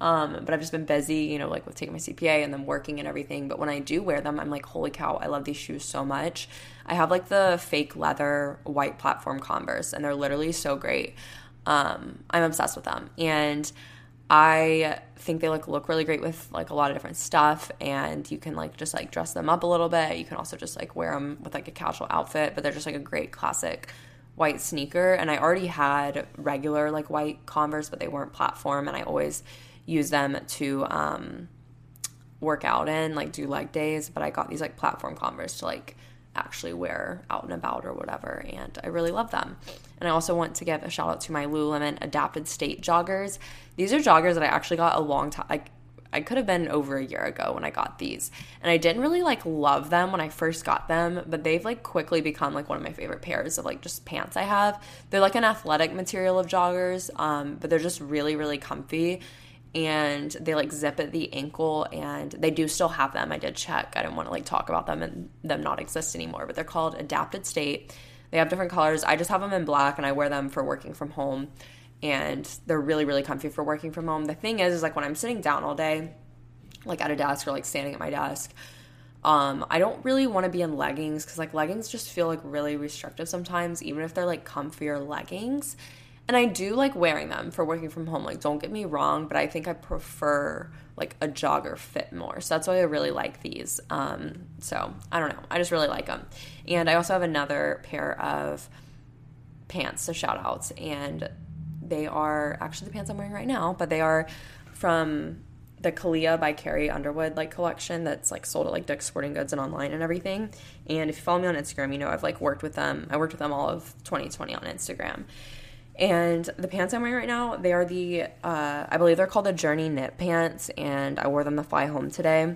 Um, but I've just been busy, you know, like with taking my CPA and then working and everything. But when I do wear them, I'm like, holy cow, I love these shoes so much. I have like the fake leather white platform Converse, and they're literally so great. Um, I'm obsessed with them. And I think they like look really great with like a lot of different stuff and you can like just like dress them up a little bit. You can also just like wear them with like a casual outfit, but they're just like a great classic white sneaker and I already had regular like white Converse, but they weren't platform and I always use them to um, work out in, like do leg days. But I got these like platform Converse to like actually wear out and about or whatever, and I really love them. And I also want to give a shout out to my Lululemon Adapted State joggers. These are joggers that I actually got a long time. Like I could have been over a year ago when I got these. And I didn't really like love them when I first got them, but they've like quickly become like one of my favorite pairs of like just pants I have. They're like an athletic material of joggers, um, but they're just really, really comfy and they like zip at the ankle and they do still have them. I did check. I didn't want to like talk about them and them not exist anymore, but they're called Adapted State. They have different colors. I just have them in black and I wear them for working from home and they're really really comfy for working from home. The thing is is like when I'm sitting down all day like at a desk or like standing at my desk, um, I don't really want to be in leggings because like leggings just feel like really restrictive sometimes, even if they're like comfier leggings. And I do like wearing them for working from home. Like, don't get me wrong, but I think I prefer like a jogger fit more. So that's why I really like these. Um, so I don't know. I just really like them. And I also have another pair of pants to shout out. And they are actually the pants I'm wearing right now, but they are from the Calia by Carrie Underwood like collection that's like sold at like Dick's Sporting Goods and online and everything. And if you follow me on Instagram, you know I've like worked with them. I worked with them all of 2020 on Instagram. And the pants I'm wearing right now, they are the, uh, I believe they're called the Journey Knit pants, and I wore them to fly home today.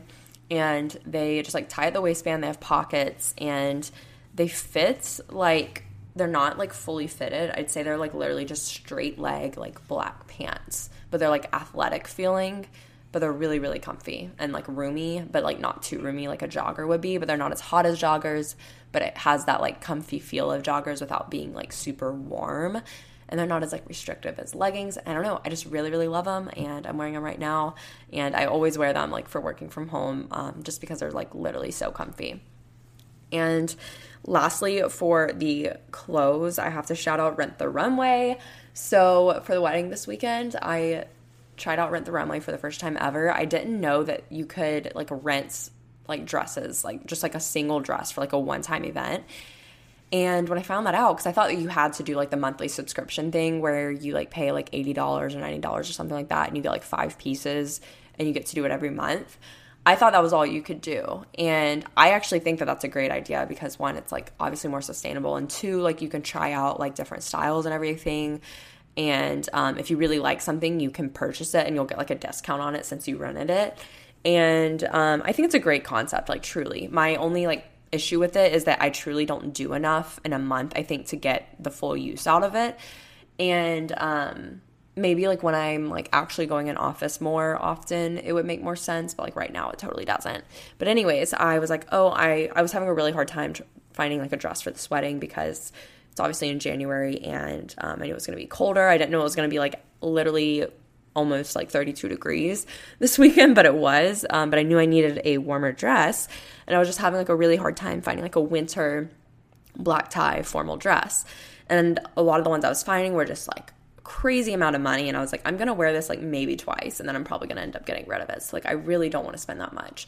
And they just like tie at the waistband, they have pockets, and they fit like they're not like fully fitted. I'd say they're like literally just straight leg, like black pants, but they're like athletic feeling, but they're really, really comfy and like roomy, but like not too roomy like a jogger would be, but they're not as hot as joggers, but it has that like comfy feel of joggers without being like super warm and they're not as like restrictive as leggings. I don't know. I just really, really love them, and I'm wearing them right now. And I always wear them like for working from home, um, just because they're like literally so comfy. And lastly, for the clothes, I have to shout out Rent the Runway. So for the wedding this weekend, I tried out Rent the Runway for the first time ever. I didn't know that you could like rent like dresses, like just like a single dress for like a one time event. And when I found that out, because I thought that you had to do like the monthly subscription thing where you like pay like $80 or $90 or something like that and you get like five pieces and you get to do it every month. I thought that was all you could do. And I actually think that that's a great idea because one, it's like obviously more sustainable. And two, like you can try out like different styles and everything. And um, if you really like something, you can purchase it and you'll get like a discount on it since you rented it. And um, I think it's a great concept, like truly. My only like issue with it is that I truly don't do enough in a month, I think, to get the full use out of it. And um, maybe like when I'm like actually going in office more often, it would make more sense. But like right now, it totally doesn't. But anyways, I was like, oh, I I was having a really hard time finding like a dress for this wedding because it's obviously in January and um, I knew it was going to be colder. I didn't know it was going to be like literally almost like 32 degrees this weekend, but it was. Um, but I knew I needed a warmer dress, and I was just having like a really hard time finding like a winter black tie formal dress. And a lot of the ones I was finding were just like crazy amount of money and I was like I'm going to wear this like maybe twice and then I'm probably going to end up getting rid of it. So like I really don't want to spend that much.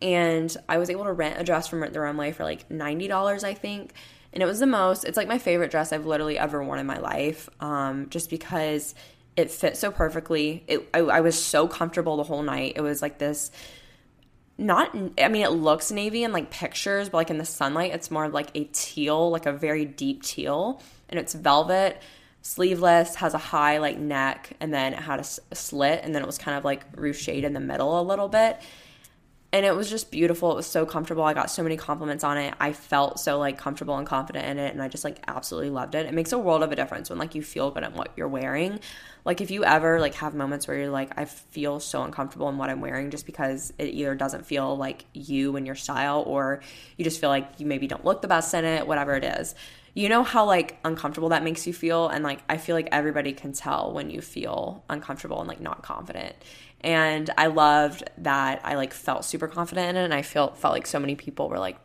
And I was able to rent a dress from Rent the Runway for like $90 I think. And it was the most it's like my favorite dress I've literally ever worn in my life um just because it fit so perfectly. It I, I was so comfortable the whole night. It was like this not I mean it looks navy in like pictures, but like in the sunlight it's more like a teal, like a very deep teal and it's velvet sleeveless, has a high like neck, and then it had a, a slit, and then it was kind of like ruched in the middle a little bit. And it was just beautiful. It was so comfortable. I got so many compliments on it. I felt so like comfortable and confident in it, and I just like absolutely loved it. It makes a world of a difference when like you feel good in what you're wearing. Like if you ever like have moments where you're like, I feel so uncomfortable in what I'm wearing just because it either doesn't feel like you and your style, or you just feel like you maybe don't look the best in it, whatever it is. You know how like uncomfortable that makes you feel? And like i feel like everybody can tell when you feel uncomfortable and like not confident. And i loved that i like felt super confident in it and i felt felt like so many people were like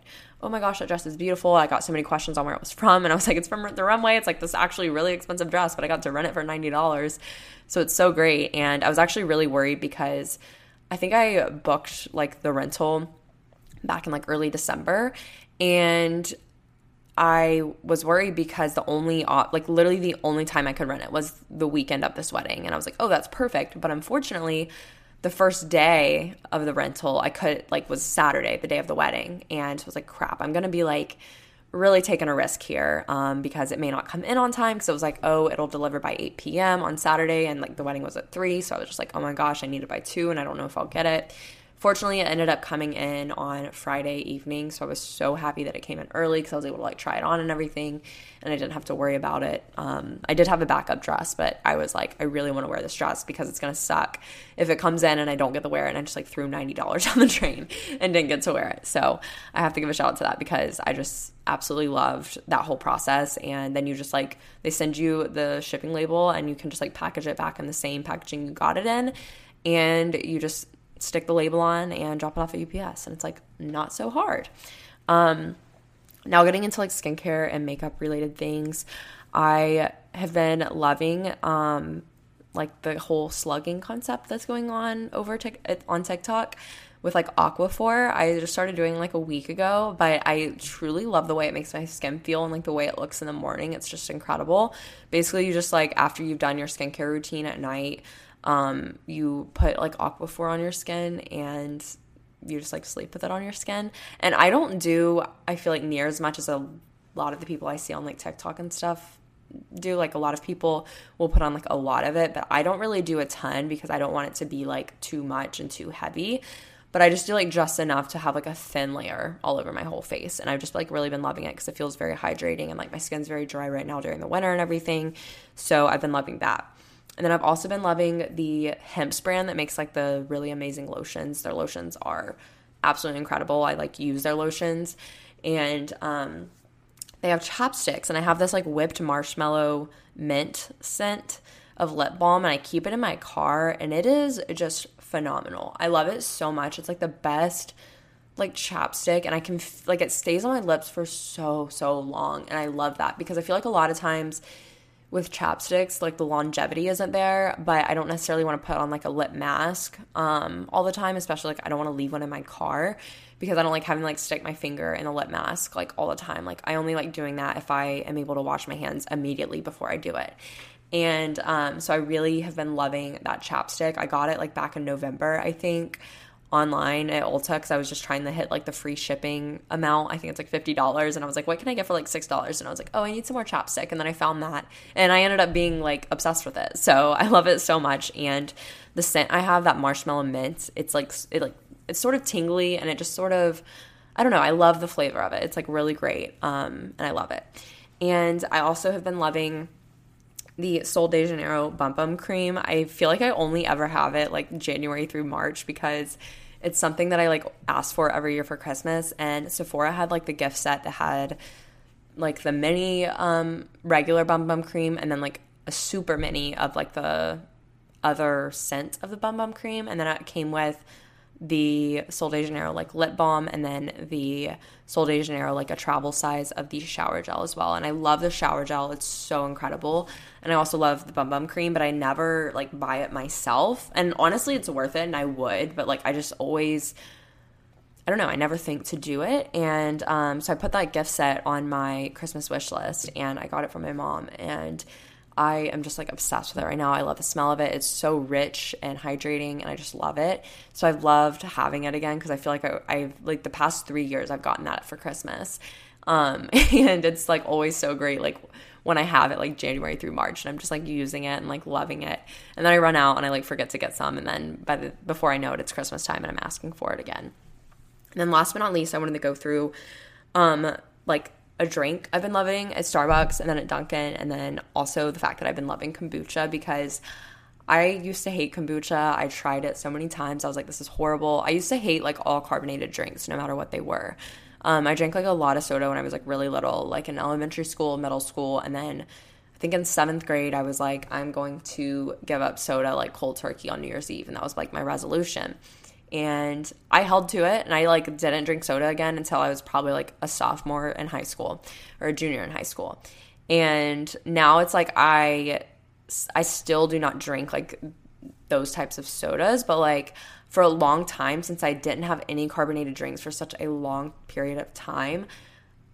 oh my gosh that dress is beautiful. I got so many questions on where it was from. And i was like it's from the runway. It's like this actually really expensive dress but i got to rent it for $90 so it's so great. And i was actually really worried because i think i booked like the rental back in like early december. And I was worried because the only like literally the only time I could rent it was the weekend of this wedding. And I was like, "Oh, that's perfect." But unfortunately, the first day of the rental, I could like was Saturday, the day of the wedding, and was like, "Crap, I'm to be like really taking a risk here um, because it may not come in on time. Because it was like oh it'll deliver by 8 p.m on saturday and like the wedding was at 3 so i was just like oh my gosh i need it by 2 and i don't know if i'll get it Fortunately, it ended up coming in on Friday evening, so I was so happy that it came in early because I was able to like try it on and everything, and I didn't have to worry about it. Um, I did have a backup dress, but I was like, I really want to wear this dress because it's gonna suck if it comes in and I don't get to wear it, and I just like threw ninety dollars on the train and didn't get to wear it. So I have to give a shout out to that because I just absolutely loved that whole process. And then you just like they send you the shipping label, and you can just like package it back in the same packaging you got it in, and you just stick the label on and drop it off at UPS. And it's like not so hard. Um, now, getting into like skincare and makeup related things, I have been loving um, like the whole slugging concept that's going on over tic- on TikTok with like Aquaphor. I just started doing like a week ago, but I truly love the way it makes my skin feel and like the way it looks in the morning. It's just incredible. Basically, you just like after you've done your skincare routine at night, um, you put like Aquaphor on your skin and you just like sleep with it on your skin. And I don't do, I feel like near as much as a lot of the people I see on like TikTok and stuff do. Like a lot of people will put on like a lot of it, but I don't really do a ton because I don't want it to be like too much and too heavy. But I just do like just enough to have like a thin layer all over my whole face. And I've just like really been loving it because it feels very hydrating and like my skin's very dry right now during the winter and everything. So I've been loving that. And then I've also been loving the Hempz brand that makes like the really amazing lotions. Their lotions are absolutely incredible. I like use their lotions. And um, they have chapsticks. and I have this like whipped marshmallow mint scent of lip balm, and I keep it in my car, and it is just phenomenal. I love it so much. It's like the best like chapstick and I can like it stays on my lips for so so long and I love that because I feel like a lot of times with chapsticks, like the longevity isn't there, but I don't necessarily want to put on like a lip mask um, all the time, especially like I don't want to leave one in my car because I don't like having like stick my finger in a lip mask like all the time. Like I only like doing that if I am able to wash my hands immediately before I do it. And um, so I really have been loving that chapstick. I got it like back in November, I think online at Ulta because I was just trying to hit like the free shipping amount. I think it's like fifty dollars, and I was like, "What can I get for like six dollars?" And I was like, "Oh, I need some more chapstick." And then I found that, and I ended up being like obsessed with it. So I love it so much. And the scent I have, that marshmallow mint, it's like it like it's sort of tingly, and it just sort of I don't know. I love the flavor of it. It's like really great, um, and I love it. And I also have been loving the Sol de Janeiro Bum Bum Cream. I feel like I only ever have it like January through March because it's something that I like ask for every year for Christmas. And Sephora had like the gift set that had like the mini um, regular Bum Bum Cream and then like a super mini of like the other scent of the Bum Bum Cream. And then it came with the Sol de Janeiro like lip balm and then the Sol de Janeiro like a travel size of the shower gel as well. And I love the shower gel. It's so incredible. And I also love the bum bum cream, but I never like buy it myself. And honestly, it's worth it and I would, but like I just always I don't know, I never think to do it. And um, so I put that gift set on my Christmas wish list and I got it from my mom and I am just like obsessed with it right now. I love the smell of it. It's so rich and hydrating, and I just love it. So I've loved having it again because I feel like I, have like the past three years I've gotten that for Christmas, um, and it's like always so great. Like when I have it, like January through March, and I'm just like using it and like loving it, and then I run out and I like forget to get some, and then by the before I know it, it's Christmas time and I'm asking for it again. And then last but not least, I wanted to go through, um, like a drink I've been loving at Starbucks and then at Dunkin', and then also the fact that I've been loving kombucha because I used to hate kombucha. I tried it so many times. I was like, this is horrible. I used to hate like all carbonated drinks, no matter what they were. Um, I drank like a lot of soda when I was like really little, like in elementary school, middle school, and then I think in seventh grade, I was like, I'm going to give up soda like cold turkey on New Year's Eve. And that was like my resolution and I held to it and I like didn't drink soda again until I was probably like a sophomore in high school or a junior in high school. And now it's like I I still do not drink like those types of sodas, but like for a long time since I didn't have any carbonated drinks for such a long period of time,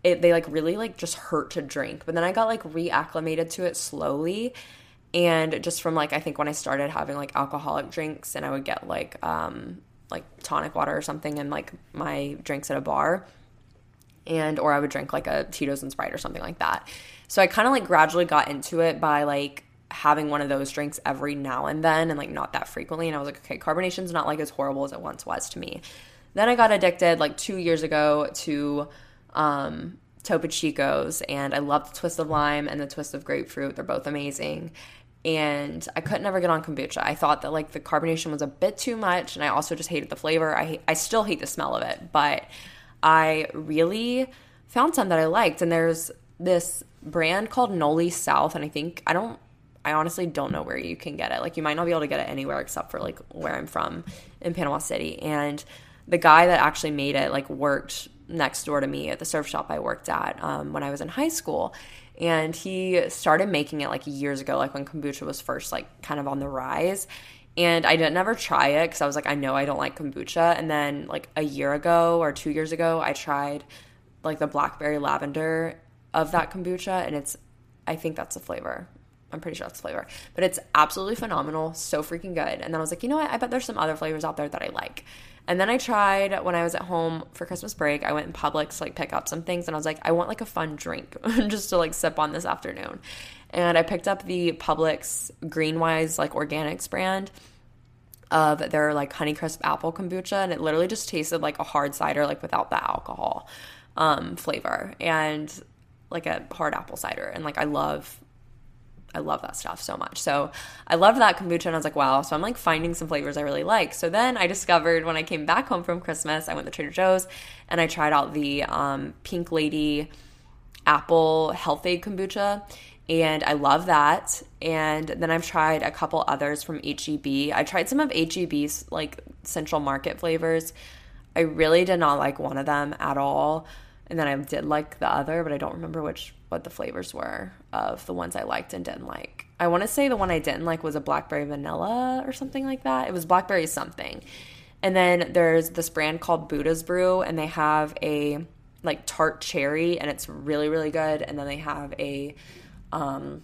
it they like really like just hurt to drink. But then I got like reacclimated to it slowly and just from like I think when I started having like alcoholic drinks and I would get like um like tonic water or something and like my drinks at a bar and or I would drink like a Tito's and Sprite or something like that. So I kind of like gradually got into it by like having one of those drinks every now and then and like not that frequently and I was like okay, carbonation's not like as horrible as it once was to me. Then I got addicted like 2 years ago to um Topo Chicos and I love the twist of lime and the twist of grapefruit. They're both amazing and I could never get on kombucha. I thought that like the carbonation was a bit too much, and I also just hated the flavor. I I still hate the smell of it, but I really found some that I liked. And there's this brand called Noli South, and I think I don't. I honestly don't know where you can get it. Like you might not be able to get it anywhere except for like where I'm from in Panama City. And the guy that actually made it like worked next door to me at the surf shop I worked at um, when I was in high school and he started making it like years ago like when kombucha was first like kind of on the rise and I didn't ever try it because I was like, I know I don't like kombucha. And then like a year ago or two years ago, I tried like the blackberry lavender of that kombucha, and it's I think that's the flavor. I'm pretty sure that's the flavor, but it's absolutely phenomenal, so freaking good. And then I was like, you know what? I bet there's some other flavors out there that I like. And then I tried when I was at home for Christmas break, I went in Publix to like pick up some things and I was like, I want like a fun drink just to like sip on this afternoon. And I picked up the Publix Greenwise like organics brand of their like Honeycrisp apple kombucha and it literally just tasted like a hard cider like without the alcohol um flavor and like a hard apple cider and like I love I love that stuff so much. So I loved that kombucha and I was like, wow. So I'm like finding some flavors I really like. So then I discovered when I came back home from Christmas, I went to Trader Joe's and I tried out the um, Pink Lady Apple Health-Ade kombucha. And I love that. And then I've tried a couple others from HEB. I tried some of HEB's like Central Market flavors. I really did not like one of them at all. And then I did like the other, but I don't remember which what the flavors were of the ones I liked and didn't like. I want to say the one I didn't like was a blackberry vanilla or something like that. It was blackberry something. And then there's this brand called Buddha's Brew, and they have a like tart cherry, and it's really really good. And then they have a um,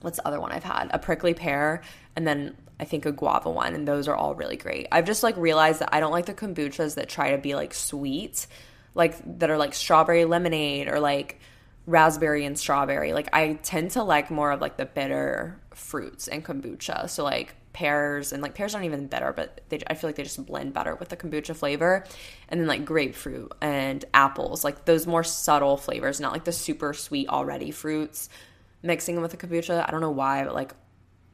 what's the other one I've had? A prickly pear, and then I think a guava one, and those are all really great. I've just like realized that I don't like the kombuchas that try to be like sweet, like that are like strawberry lemonade or like raspberry and strawberry. Like I tend to like more of like the bitter fruits and kombucha. So like pears and like pears aren't even bitter, but they I feel like they just blend better with the kombucha flavor. And then like grapefruit and apples, like those more subtle flavors, not like the super sweet already fruits. Mixing them with the kombucha, I don't know why, but like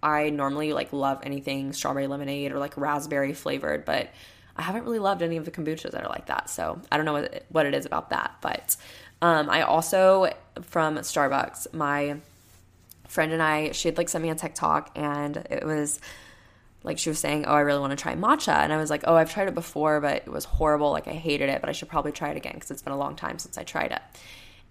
I normally like love anything strawberry lemonade or like raspberry flavored, but I haven't really loved any of the kombuchas that are like that. So I don't know what, what it is about that. But um, I also, from Starbucks, my friend and I, she had like sent me a TikTok and it was like she was saying, Oh, I really want to try matcha. And I was like, Oh, I've tried it before, but it was horrible. Like I hated it, but I should probably try it again because it's been a long time since I tried it.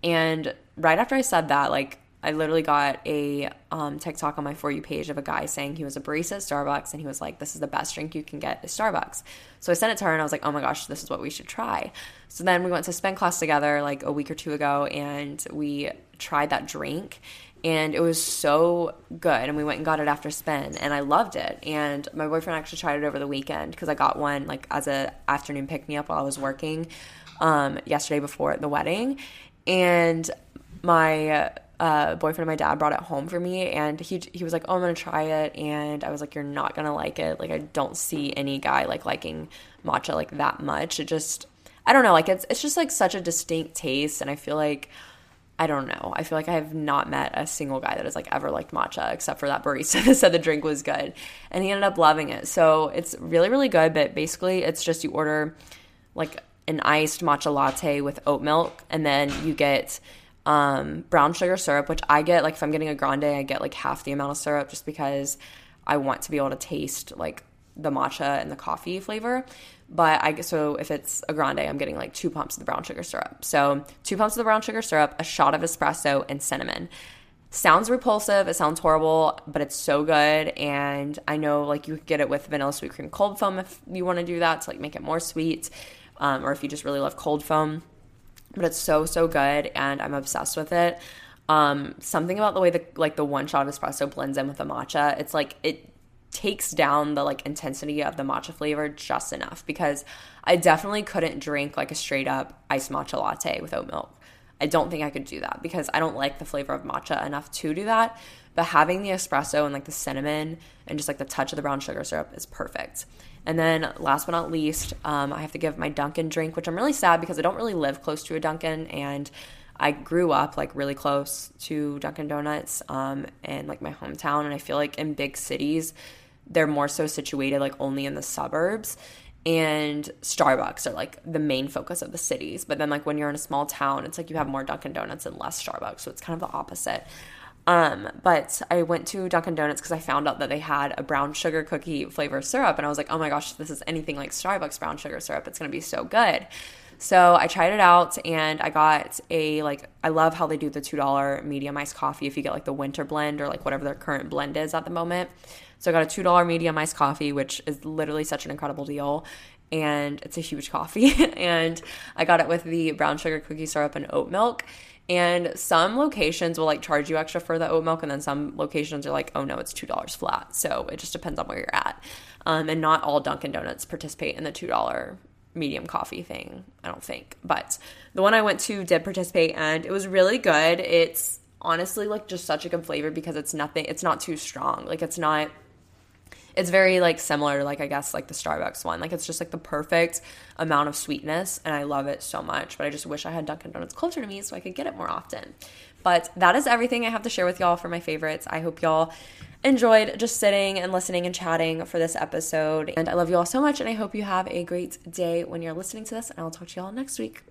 And right after I said that, like I literally got a um, TikTok on my For You page of a guy saying he was a barista at Starbucks and he was like, This is the best drink you can get at Starbucks. So I sent it to her and I was like, Oh my gosh, this is what we should try. So then we went to spin class together like a week or two ago and we tried that drink and it was so good and we went and got it after spin and i loved it and my boyfriend actually tried it over the weekend because i got one like as a afternoon pick me up while i was working um, yesterday before the wedding and my uh, boyfriend of my dad brought it home for me and he he was like oh i'm gonna try it and i was like you're not gonna like it like i don't see any guy like liking matcha like that much it just i don't know like it's it's just like such a distinct taste and i feel like I don't know. I feel like I have not met a single guy that has like ever liked matcha except for that barista that said the drink was good. And he ended up loving it. So it's really, really good. But basically, it's just you order like an iced matcha latte with oat milk, and then you get um, brown sugar syrup, which I get like if I'm getting a grande, I get like half the amount of syrup just because I want to be able to taste like the matcha and the coffee flavor. But I so if it's a grande, I'm getting like two pumps of the brown sugar syrup. So two pumps of the brown sugar syrup, a shot of espresso, and cinnamon. Sounds repulsive. It sounds horrible, but it's so good. And I know like you could get it with vanilla sweet cream cold foam if you want to do that to like make it more sweet, um, or if you just really love cold foam but it's so so good and I'm obsessed with it. Um, something about the way the like the one shot espresso blends in with the matcha, it's like it takes down the like intensity of the matcha flavor just enough because I definitely couldn't drink like a straight up iced matcha latte with oat milk. I don't think I could do that because I don't like the flavor of matcha enough to do that. But having the espresso and like the cinnamon and just like the touch of the brown sugar syrup is perfect. And then last but not least, um, I have to give my Dunkin' drink, which I'm really sad because I don't really live close to a Dunkin' and I grew up like really close to Dunkin' Donuts um, in like my hometown. And I feel like in big cities, they're more so situated like only in the suburbs and Starbucks are like the main focus of the cities. But then like when you're in a small town, it's like you have more Dunkin' Donuts and less Starbucks. So it's kind of the opposite. Um, but I went to Dunkin' Donuts because I found out that they had a brown sugar cookie flavor syrup, and I was like, oh my gosh, this is anything like Starbucks brown sugar syrup. It's gonna be so good. So I tried it out and I got a like I love how they do the two dollar medium iced coffee if you get like the winter blend or like whatever their current blend is at the moment. So I got a two dollar medium iced coffee, which is literally such an incredible deal. And it's a huge coffee. and I got it with the brown sugar cookie syrup and oat milk. And some locations will like charge you extra for the oat milk, and then some locations are like, oh no, it's two dollars flat. So it just depends on where you're at. Um, and not all Dunkin' Donuts participate in the two dollar medium coffee thing, I don't think. But the one I went to did participate, and it was really good. It's honestly like just such a good flavor because it's nothing. It's not too strong. Like it's not it's very like similar to like I guess like the Starbucks one. Like it's just like the perfect amount of sweetness and I love it so much. But I just wish I had Dunkin' Donuts closer to me so I could get it more often. But that is everything I have to share with y'all for my favorites. I hope y'all enjoyed just sitting and listening and chatting for this episode. And I love you all so much and I hope you have a great day when you're listening to this and I'll talk to y'all next week.